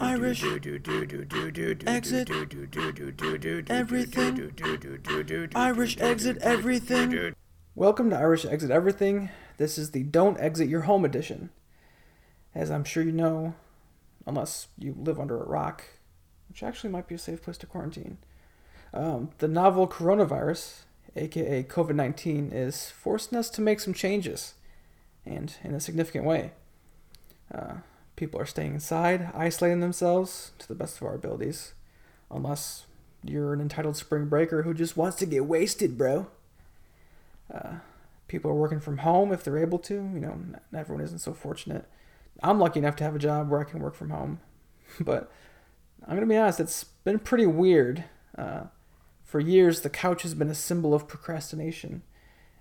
Irish exit everything. Irish exit everything. Welcome to Irish Exit Everything. This is the Don't Exit Your Home edition. As I'm sure you know, unless you live under a rock, which actually might be a safe place to quarantine, um, the novel coronavirus, aka COVID 19, is forcing us to make some changes, and in a significant way. Uh, people are staying inside, isolating themselves to the best of our abilities, unless you're an entitled spring breaker who just wants to get wasted, bro. Uh, people are working from home if they're able to. You know, not everyone isn't so fortunate. I'm lucky enough to have a job where I can work from home, but I'm gonna be honest, it's been pretty weird. Uh, for years, the couch has been a symbol of procrastination,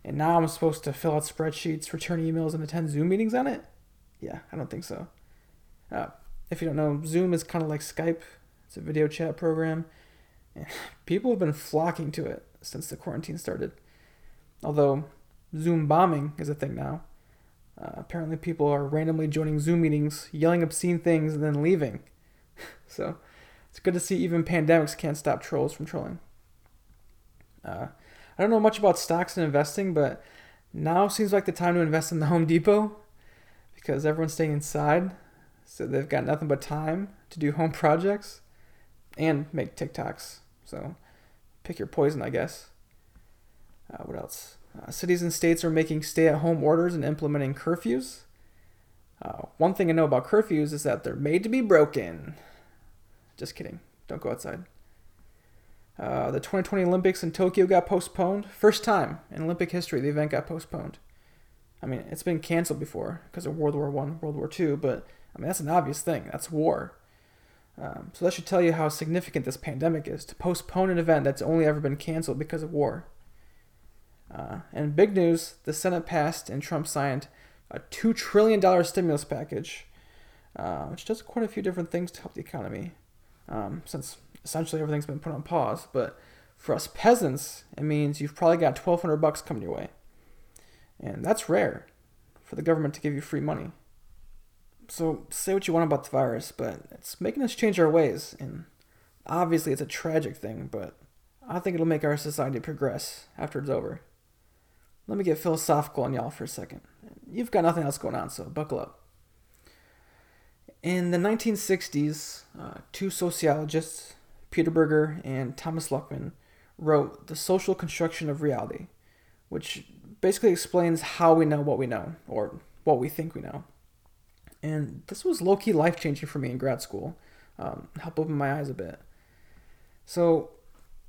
and now I'm supposed to fill out spreadsheets, return emails, and attend Zoom meetings on it. Yeah, I don't think so. Uh, if you don't know, Zoom is kind of like Skype. It's a video chat program. People have been flocking to it since the quarantine started. Although Zoom bombing is a thing now. Uh, apparently, people are randomly joining Zoom meetings, yelling obscene things, and then leaving. so it's good to see even pandemics can't stop trolls from trolling. Uh, I don't know much about stocks and investing, but now seems like the time to invest in the Home Depot because everyone's staying inside, so they've got nothing but time to do home projects and make TikToks. So pick your poison, I guess. Uh, what else? Uh, cities and states are making stay at home orders and implementing curfews. Uh, one thing I know about curfews is that they're made to be broken. Just kidding. Don't go outside. Uh, the 2020 Olympics in Tokyo got postponed. First time in Olympic history the event got postponed. I mean, it's been canceled before because of World War One, World War Two, but I mean that's an obvious thing. That's war. Um, so that should tell you how significant this pandemic is to postpone an event that's only ever been canceled because of war. Uh, and big news: the Senate passed and Trump signed a two trillion dollar stimulus package, uh, which does quite a few different things to help the economy. Um, since essentially everything's been put on pause, but for us peasants, it means you've probably got twelve hundred bucks coming your way. And that's rare for the government to give you free money. So say what you want about the virus, but it's making us change our ways. And obviously, it's a tragic thing, but I think it'll make our society progress after it's over. Let me get philosophical on y'all for a second. You've got nothing else going on, so buckle up. In the 1960s, uh, two sociologists, Peter Berger and Thomas Luckmann, wrote The Social Construction of Reality, which basically explains how we know what we know, or what we think we know. And this was low key life changing for me in grad school. Um, help open my eyes a bit. So,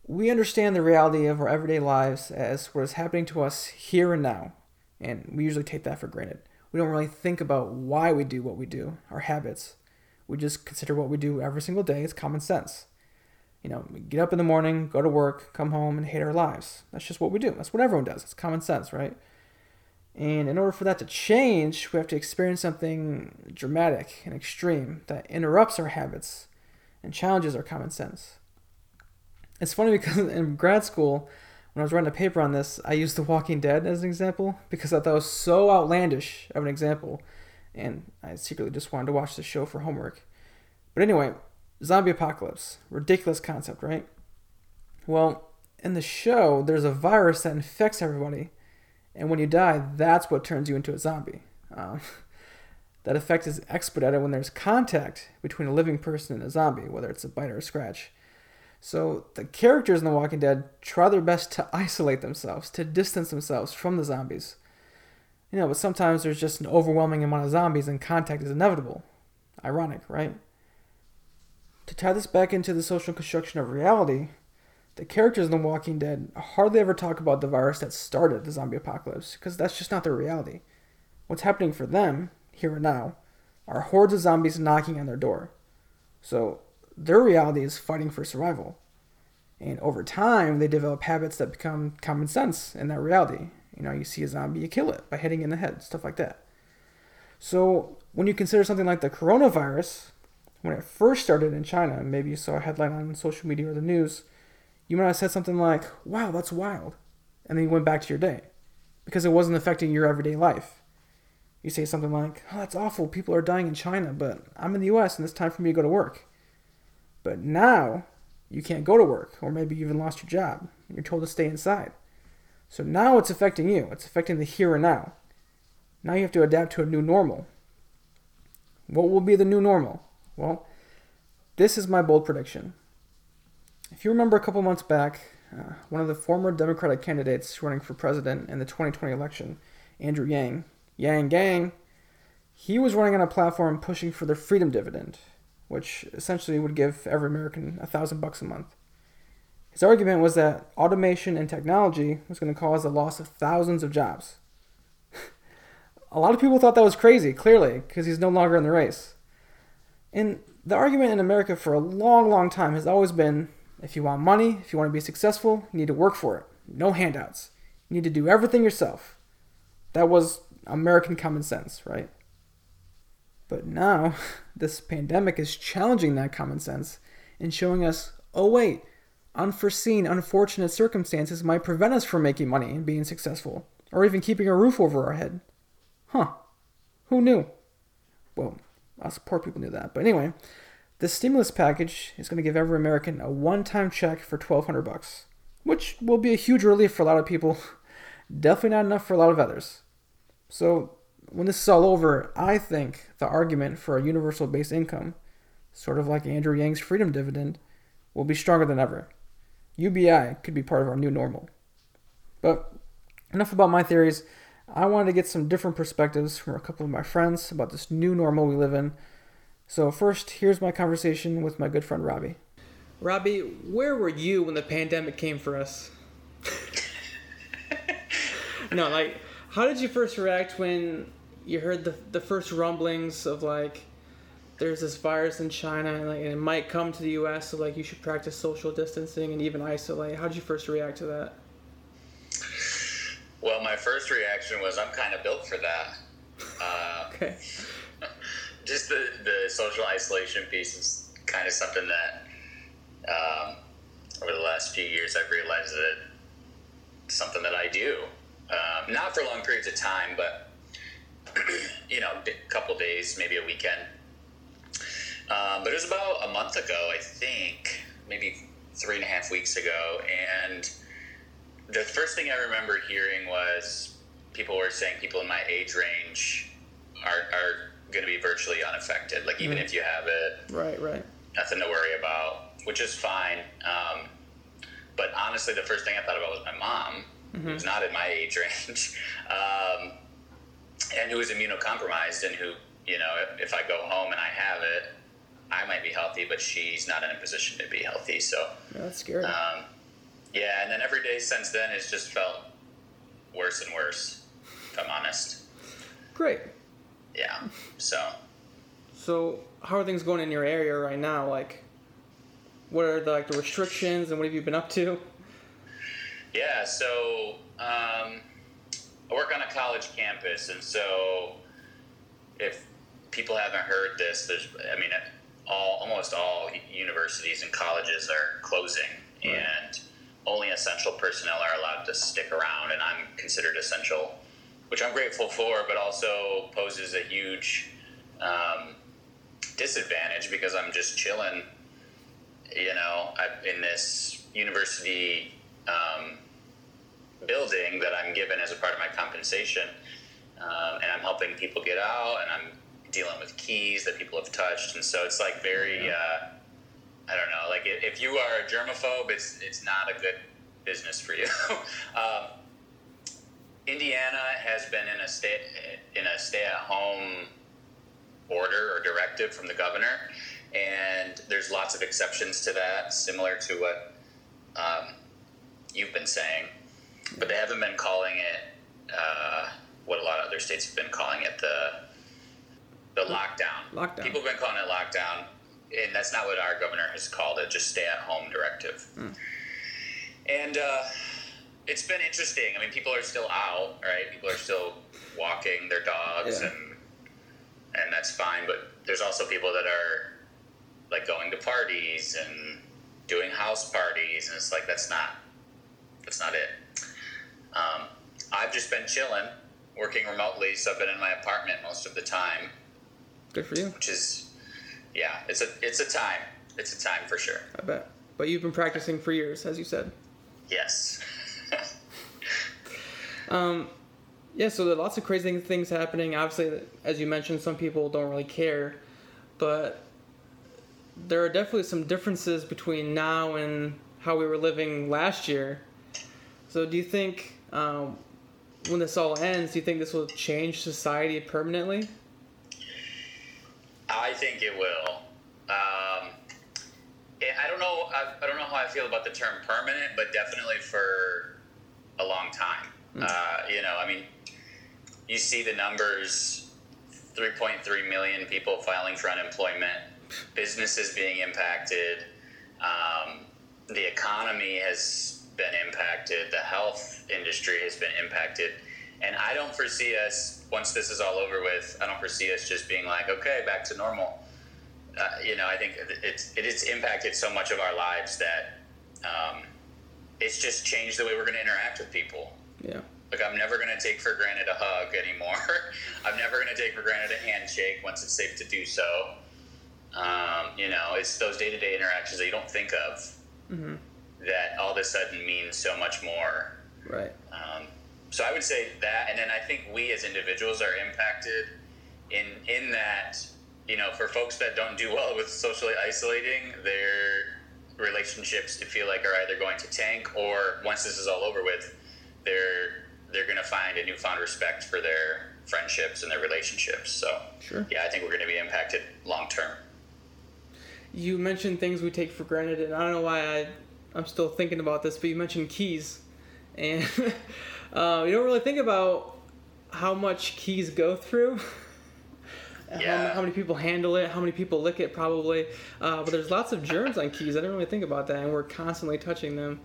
we understand the reality of our everyday lives as what is happening to us here and now, and we usually take that for granted. We don't really think about why we do what we do, our habits. We just consider what we do every single day as common sense. You know, get up in the morning, go to work, come home, and hate our lives. That's just what we do. That's what everyone does. It's common sense, right? And in order for that to change, we have to experience something dramatic and extreme that interrupts our habits and challenges our common sense. It's funny because in grad school, when I was writing a paper on this, I used The Walking Dead as an example because I thought it was so outlandish of an example, and I secretly just wanted to watch the show for homework. But anyway, zombie apocalypse. Ridiculous concept, right? Well, in the show, there's a virus that infects everybody, and when you die, that's what turns you into a zombie. Um, that effect is expedited when there's contact between a living person and a zombie, whether it's a bite or a scratch. So the characters in The Walking Dead try their best to isolate themselves, to distance themselves from the zombies. You know, but sometimes there's just an overwhelming amount of zombies and contact is inevitable. Ironic, right? To tie this back into the social construction of reality, the characters in The Walking Dead hardly ever talk about the virus that started the zombie apocalypse, because that's just not their reality. What's happening for them, here and now, are hordes of zombies knocking on their door. So their reality is fighting for survival. And over time, they develop habits that become common sense in that reality. You know, you see a zombie, you kill it by hitting it in the head, stuff like that. So when you consider something like the coronavirus, when it first started in China, maybe you saw a headline on social media or the news, you might have said something like, wow, that's wild. And then you went back to your day because it wasn't affecting your everyday life. You say something like, "Oh, that's awful. People are dying in China, but I'm in the U.S. and it's time for me to go to work." But now you can't go to work, or maybe you even lost your job. You're told to stay inside. So now it's affecting you. It's affecting the here and now. Now you have to adapt to a new normal. What will be the new normal? Well, this is my bold prediction. If you remember a couple months back, uh, one of the former Democratic candidates running for president in the 2020 election, Andrew Yang, Yang Gang, he was running on a platform pushing for the freedom dividend, which essentially would give every American a thousand bucks a month. His argument was that automation and technology was going to cause the loss of thousands of jobs. a lot of people thought that was crazy, clearly, because he's no longer in the race. And the argument in America for a long, long time has always been if you want money, if you want to be successful, you need to work for it. No handouts. You need to do everything yourself. That was American common sense, right? But now, this pandemic is challenging that common sense and showing us oh, wait, unforeseen, unfortunate circumstances might prevent us from making money and being successful, or even keeping a roof over our head. Huh. Who knew? Well, us poor people knew that. But anyway, the stimulus package is going to give every American a one-time check for 1200 bucks, which will be a huge relief for a lot of people. Definitely not enough for a lot of others. So, when this is all over, I think the argument for a universal base income, sort of like Andrew Yang's freedom dividend, will be stronger than ever. UBI could be part of our new normal. But enough about my theories. I wanted to get some different perspectives from a couple of my friends about this new normal we live in so, first, here's my conversation with my good friend Robbie. Robbie, where were you when the pandemic came for us? no, like, how did you first react when you heard the, the first rumblings of like, there's this virus in China and, like, and it might come to the U.S. So like you should practice social distancing and even isolate. How did you first react to that? Well, my first reaction was I'm kind of built for that. Uh, okay just the, the social isolation piece is kind of something that um, over the last few years I've realized that it's something that I do. Um, not for long periods of time, but you know, a couple days, maybe a weekend. Um, but it was about a month ago, I think, maybe three and a half weeks ago, and the first thing I remember hearing was people were saying people in my age range are, are going to be virtually unaffected. Like even mm. if you have it, right, right, nothing to worry about, which is fine. Um, but honestly, the first thing I thought about was my mom, mm-hmm. who's not in my age range, um, and who is immunocompromised, and who you know, if, if, I go home and I have it, I might be healthy, but she's not in a position to be healthy. So yeah, that's scary. Um, yeah, and then every day since then has just felt worse and worse. If I'm honest. Great yeah. So. So how are things going in your area right now? Like, what are the, like the restrictions and what have you been up to? Yeah. So um, I work on a college campus, and so if people haven't heard this, there's I mean all almost all universities and colleges are closing, right. and only essential personnel are allowed to stick around, and I'm considered essential which I'm grateful for, but also poses a huge um, disadvantage because I'm just chilling, you know, in this university um, building that I'm given as a part of my compensation. Um, and I'm helping people get out, and I'm dealing with keys that people have touched, and so it's like very, uh, I don't know, like if you are a germaphobe, it's it's not a good business for you. um, Indiana has been in a stay in a stay at home order or directive from the governor, and there's lots of exceptions to that, similar to what um, you've been saying, but they haven't been calling it uh, what a lot of other states have been calling it the the lockdown. Lockdown. People have been calling it lockdown, and that's not what our governor has called it. Just stay at home directive. Mm. And uh, it's been interesting. I mean, people are still out, right? People are still walking their dogs, yeah. and and that's fine. But there's also people that are like going to parties and doing house parties, and it's like that's not that's not it. Um, I've just been chilling, working remotely, so I've been in my apartment most of the time, Good for you. which is, yeah, it's a it's a time. It's a time for sure. I bet. But you've been practicing for years, as you said. Yes. Um, yeah, so there are lots of crazy things happening. Obviously, as you mentioned, some people don't really care, but there are definitely some differences between now and how we were living last year. So, do you think um, when this all ends, do you think this will change society permanently? I think it will. Um, eh, I don't know. I, I don't know how I feel about the term permanent, but definitely for a long time. Uh, you know, I mean, you see the numbers: 3.3 million people filing for unemployment, businesses being impacted, um, the economy has been impacted, the health industry has been impacted, and I don't foresee us once this is all over with. I don't foresee us just being like, okay, back to normal. Uh, you know, I think it's it has impacted so much of our lives that um, it's just changed the way we're going to interact with people. Yeah. Like I'm never going to take for granted a hug anymore. I'm never going to take for granted a handshake once it's safe to do so. Um, you know, it's those day to day interactions that you don't think of Mm-hmm. that all of a sudden mean so much more. Right. Um, so I would say that, and then I think we as individuals are impacted in in that you know for folks that don't do well with socially isolating, their relationships I feel like are either going to tank or once this is all over with, they're they're going to find a newfound respect for their friendships and their relationships. So Sure. yeah, I think we're going to be impacted long term. You mentioned things we take for granted, and I don't know why I, I'm still thinking about this, but you mentioned keys. And uh, you don't really think about how much keys go through. How, Yeah. how many people handle it, how many people lick it, probably. Uh, but there's lots of germs on keys. I didn't really think about that, and we're constantly touching them.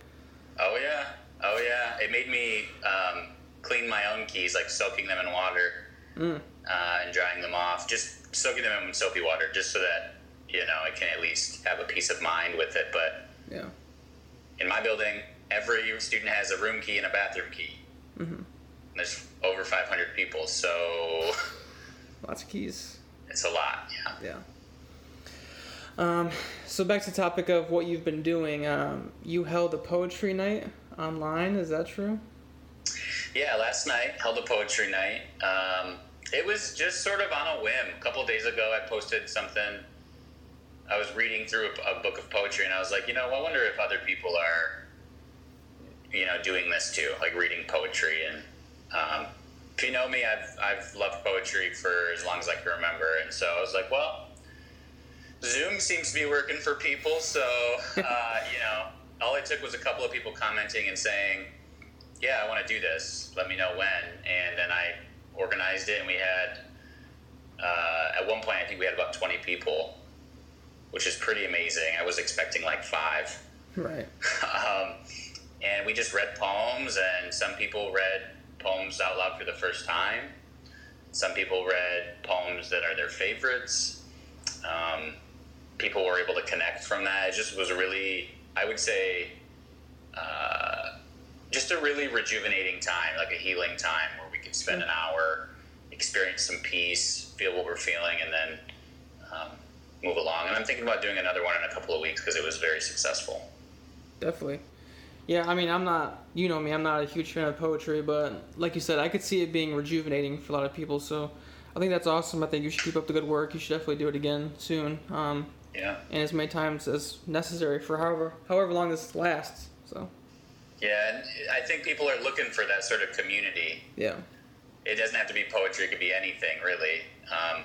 Oh yeah, oh yeah. It made me um, clean my own keys, like soaking them in water Mm. uh, and drying them off. Just soaking them in soapy water, just so that you know I can at least have a peace of mind with it. But Yeah. in my building, every student has a room key and a bathroom key. Mhm. There's over 500 people, so Lots of keys. it's a lot. Yeah. Yeah. Um, so back to the topic of what you've been doing. Um, you held a poetry night online. Is that true? Yeah, last night held a poetry night. Um, it was just sort of on a whim. A couple days ago, I posted something. I was reading through a, a book of poetry, and I was like, you know, I wonder if other people are, you know, doing this too, like reading poetry. And um, if you know me, I've I've loved poetry for as long as I can remember, and so I was like, well, Zoom seems to be working for people, so uh, you know, all it took was a couple of people commenting and saying yeah, I want to do this. Let me know when. And then I organized it, and we had, uh, at one point, I think we had about 20 people, which is pretty amazing. I was expecting like five. Right. um, and we just read poems, and some people read poems out loud for the first time. Some people read poems that are their favorites. Um, people were able to connect from that. It just was really, I would say, uh, just a really rejuvenating time, like a healing time where we could spend an hour, experience some peace, feel what we're feeling, and then um, move along. And I'm thinking about doing another one in a couple of weeks because it was very successful. Definitely. Yeah, I mean, I'm not, you know me, I'm not a huge fan of poetry, but like you said, I could see it being rejuvenating for a lot of people. So I think that's awesome. I think you should keep up the good work. You should definitely do it again soon, um, Yeah. and as many times as necessary for however however long this lasts. So Yeah, and I think people are looking for that sort of community. yeah, It doesn't have to be poetry; it could be anything, really. Um,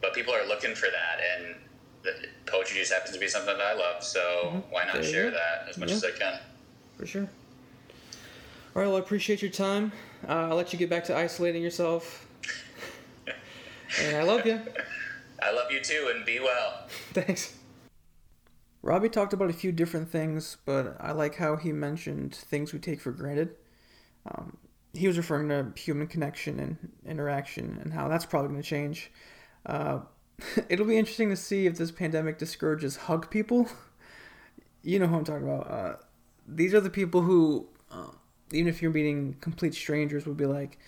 but people are looking for that, and the, poetry just happens to be something that I love. So why not There share that as much Yeah. as I can? For sure. All right, well, I appreciate your time. Uh, I'll let you get back to isolating yourself, and I love you. I love you too, and be well. Thanks. Robbie talked about a few different things, but I like how he mentioned things we take for granted. Um, he was referring to human connection and interaction and how that's probably going to change. Uh, it'll be interesting to see if this pandemic discourages hug people. You know who I'm talking about. Uh, these are the people who, uh, even if you're meeting complete strangers, would be like,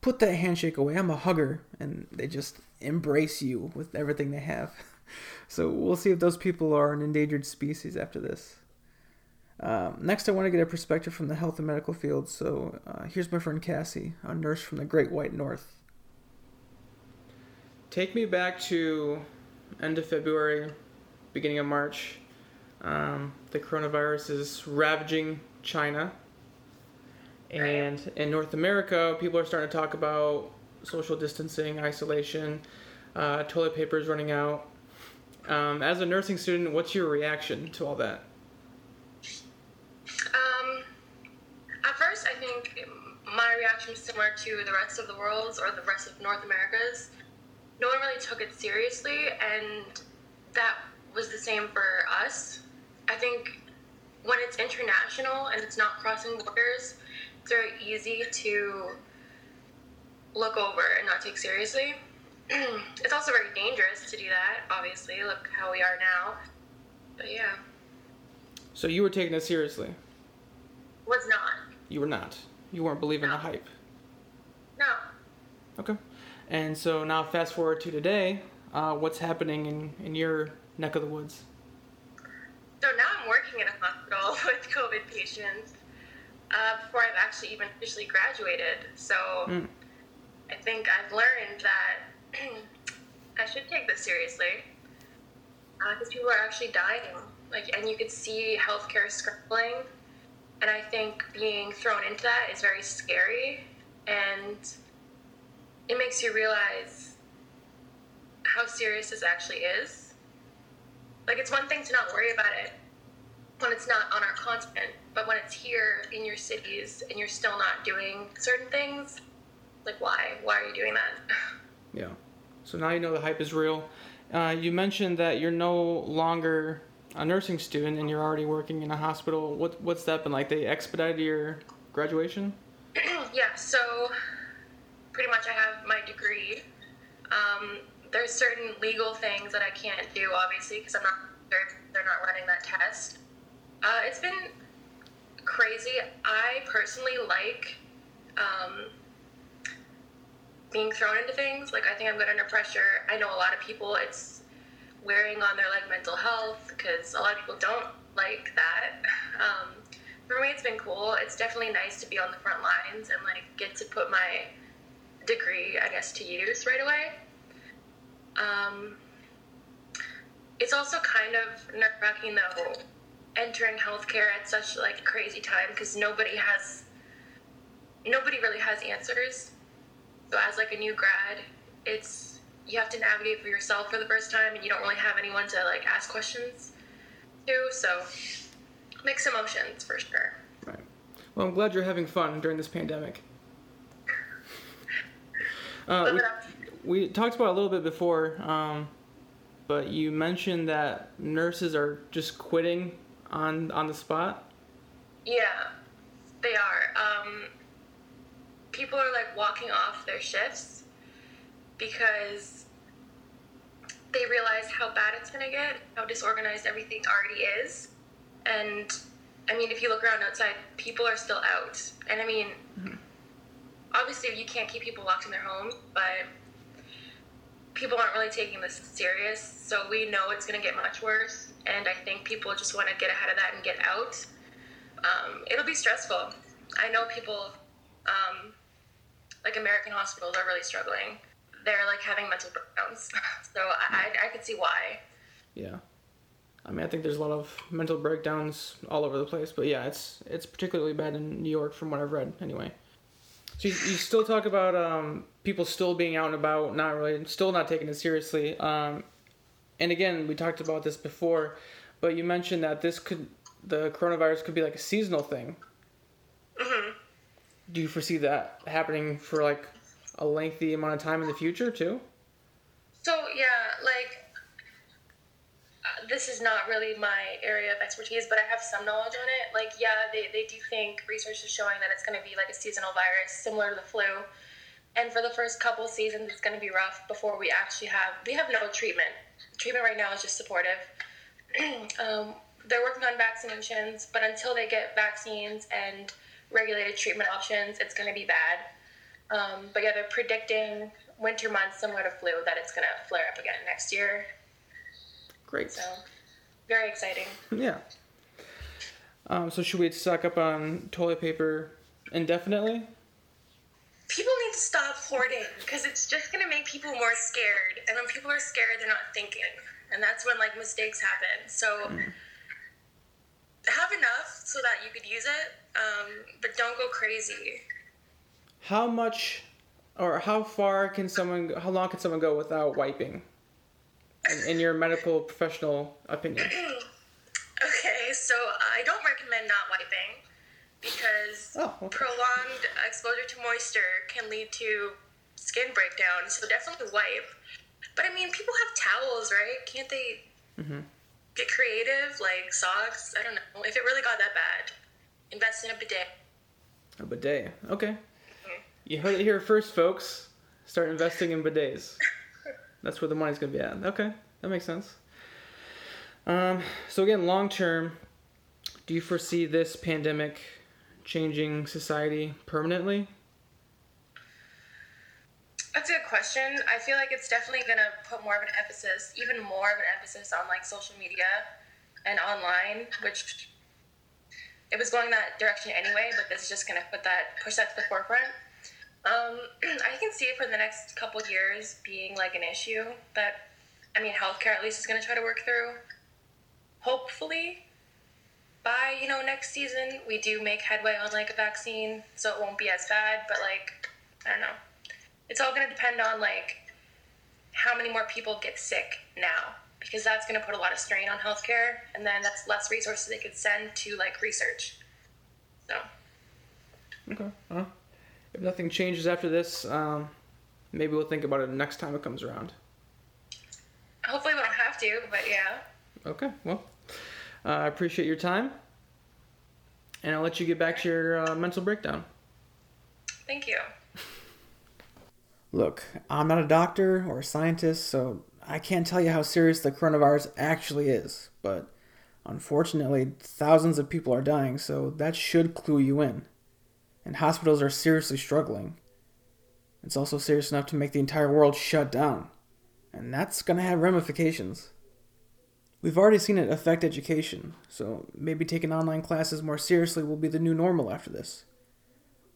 put that handshake away. I'm a hugger, and they just embrace you with everything they have. So we'll see if those people are an endangered species after this. Um, next, I want to get a perspective from the health and medical field. So uh, here's my friend Cassie, a nurse from the Great White North. Take me back to end of February, beginning of March. Um, the coronavirus is ravaging China. And in North America, people are starting to talk about social distancing, isolation, uh, toilet paper is running out. Um, as a nursing student, what's your reaction to all that? Um, at first, I think my reaction was similar to the rest of the world's or the rest of North America's. No one really took it seriously, and that was the same for us. I think when it's international and it's not crossing borders, it's very easy to look over and not take seriously. it's also very dangerous to do that, obviously. Look how we are now. But yeah. So you were taking it seriously? Was not. You were not. You weren't believing No. the hype. No. Okay. And so now, fast forward to today. Uh, what's happening in, in your neck of the woods? So now I'm working in a hospital with COVID patients uh, before I've actually even officially graduated. So Mm. I think I've learned that I should take this seriously because people are actually dying. Like, and you could see healthcare scrambling. And I think being thrown into that is very scary, and it makes you realize how serious this actually is. Like, it's one thing to not worry about it when it's not on our continent, but when it's here in your cities and you're still not doing certain things, like, why? Why are you doing that? Yeah. So now you know the hype is real. Uh, you mentioned that you're no longer a nursing student and you're already working in a hospital. What what's that been like? They expedited your graduation. yeah, so pretty much I have my degree. Um, there's certain legal things that I can't do, obviously, because I'm not they're, they're not running that test. Uh, it's been crazy. I personally like um, being thrown into things. Like I think I'm good under pressure. I know a lot of people. It's wearing on their like mental health because a lot of people don't like that. Um, for me, it's been cool. It's definitely nice to be on the front lines and like get to put my degree, I guess, to use right away. Um, it's also kind of nerve wracking though, entering healthcare at such like a crazy time because nobody has, nobody really has answers. So as like a new grad, it's you have to navigate for yourself for the first time, and you don't really have anyone to like ask questions to. So mixed emotions for sure. Right. Well, I'm glad you're having fun during this pandemic. Uh, we, we talked about it a little bit before, um, but you mentioned that nurses are just quitting on on the spot. Yeah, they are. Um, people are like walking off their shifts because they realize how bad it's gonna get, how disorganized everything already is. And I mean, if you look around outside, people are still out. And I mean, obviously, you can't keep people locked in their homes, but people aren't really taking this serious. So we know it's gonna get much worse. And I think people just want to get ahead of that and get out um, it'll be stressful. I know people, um, like American hospitals, are really struggling. They're like having mental breakdowns. so I, I, I could see why. Yeah. I mean, I think there's a lot of mental breakdowns all over the place, but yeah, it's it's particularly bad in New York from what I've read, anyway. So you, you still talk about um, people still being out and about, not really, still not taking it seriously. Um, and again, we talked about this before, but you mentioned that this could, the coronavirus could be like a seasonal thing. hmm Do you foresee that happening for like a lengthy amount of time in the future too? So yeah, like this is not really my area of expertise, but I have some knowledge on it. Like yeah, they, they do think research is showing that it's going to be like a seasonal virus similar to the flu. And for the first couple seasons, it's going to be rough before we actually have we have no treatment. Treatment right now is just supportive. um, they're working on vaccinations, but until they get vaccines and regulated treatment options, it's going to be bad. Um, but yeah, they're predicting winter months similar to flu that it's gonna flare up again next year. Great. So very exciting. Yeah. Um, so should we stock up on toilet paper indefinitely? People need to stop hoarding because it's just gonna make people more scared. And when people are scared, they're not thinking, and that's when like mistakes happen. So have enough so that you could use it, um, but don't go crazy. How much or how far can someone how long can someone go without wiping? In, in your medical professional opinion. Okay, so I don't recommend not wiping because Oh, okay. prolonged exposure to moisture can lead to skin breakdown. So definitely wipe. But I mean, people have towels, right? Can't they mm-hmm. get creative, like socks? I don't know. If it really got that bad, invest in a bidet. A bidet. Okay. Mm-hmm. You heard it here first, folks. Start investing in bidets. That's where the money's gonna be at. Okay, that makes sense. Um, so again, long term, do you foresee this pandemic changing society permanently? That's a good question. I feel like it's definitely gonna put more of an emphasis, even more of an emphasis on like social media and online, which it was going that direction anyway, but this is just gonna put that push that to the forefront. Um, I can see it for the next couple years being like an issue that I mean healthcare at least is gonna try to work through. Hopefully by, you know, next season we do make headway on like a vaccine, so it won't be as bad, but like I don't know it's all going to depend on like how many more people get sick now because that's going to put a lot of strain on healthcare and then that's less resources they could send to like research so Okay. Well, if nothing changes after this, um, maybe we'll think about it next time it comes around. hopefully we don't have to but yeah Okay. Well, uh, I appreciate your time, and I'll let you get back to your uh, mental breakdown. thank you Look, I'm not a doctor or a scientist, so I can't tell you how serious the coronavirus actually is, but unfortunately, thousands of people are dying, so that should clue you in. And hospitals are seriously struggling. It's also serious enough to make the entire world shut down, and that's gonna have ramifications. We've already seen it affect education, so maybe taking online classes more seriously will be the new normal after this.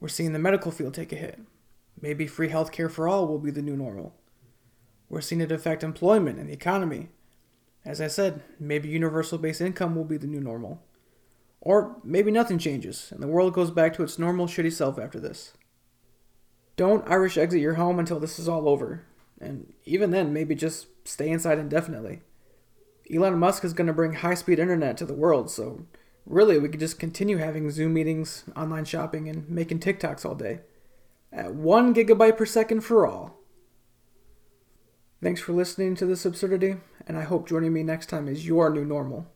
We're seeing the medical field take a hit. Maybe free healthcare for all will be the new normal. We're seeing it affect employment and the economy. As I said, maybe universal base income will be the new normal. Or maybe nothing changes and the world goes back to its normal shitty self after this. Don't Irish exit your home until this is all over. And even then, maybe just stay inside indefinitely. Elon Musk is going to bring high speed internet to the world, so really we could just continue having Zoom meetings, online shopping, and making TikToks all day at 1 gigabyte per second for all. Thanks for listening to this absurdity, and I hope joining me next time is your new normal.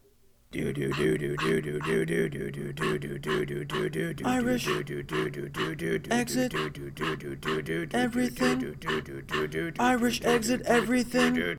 Irish exit everything. Irish exit everything.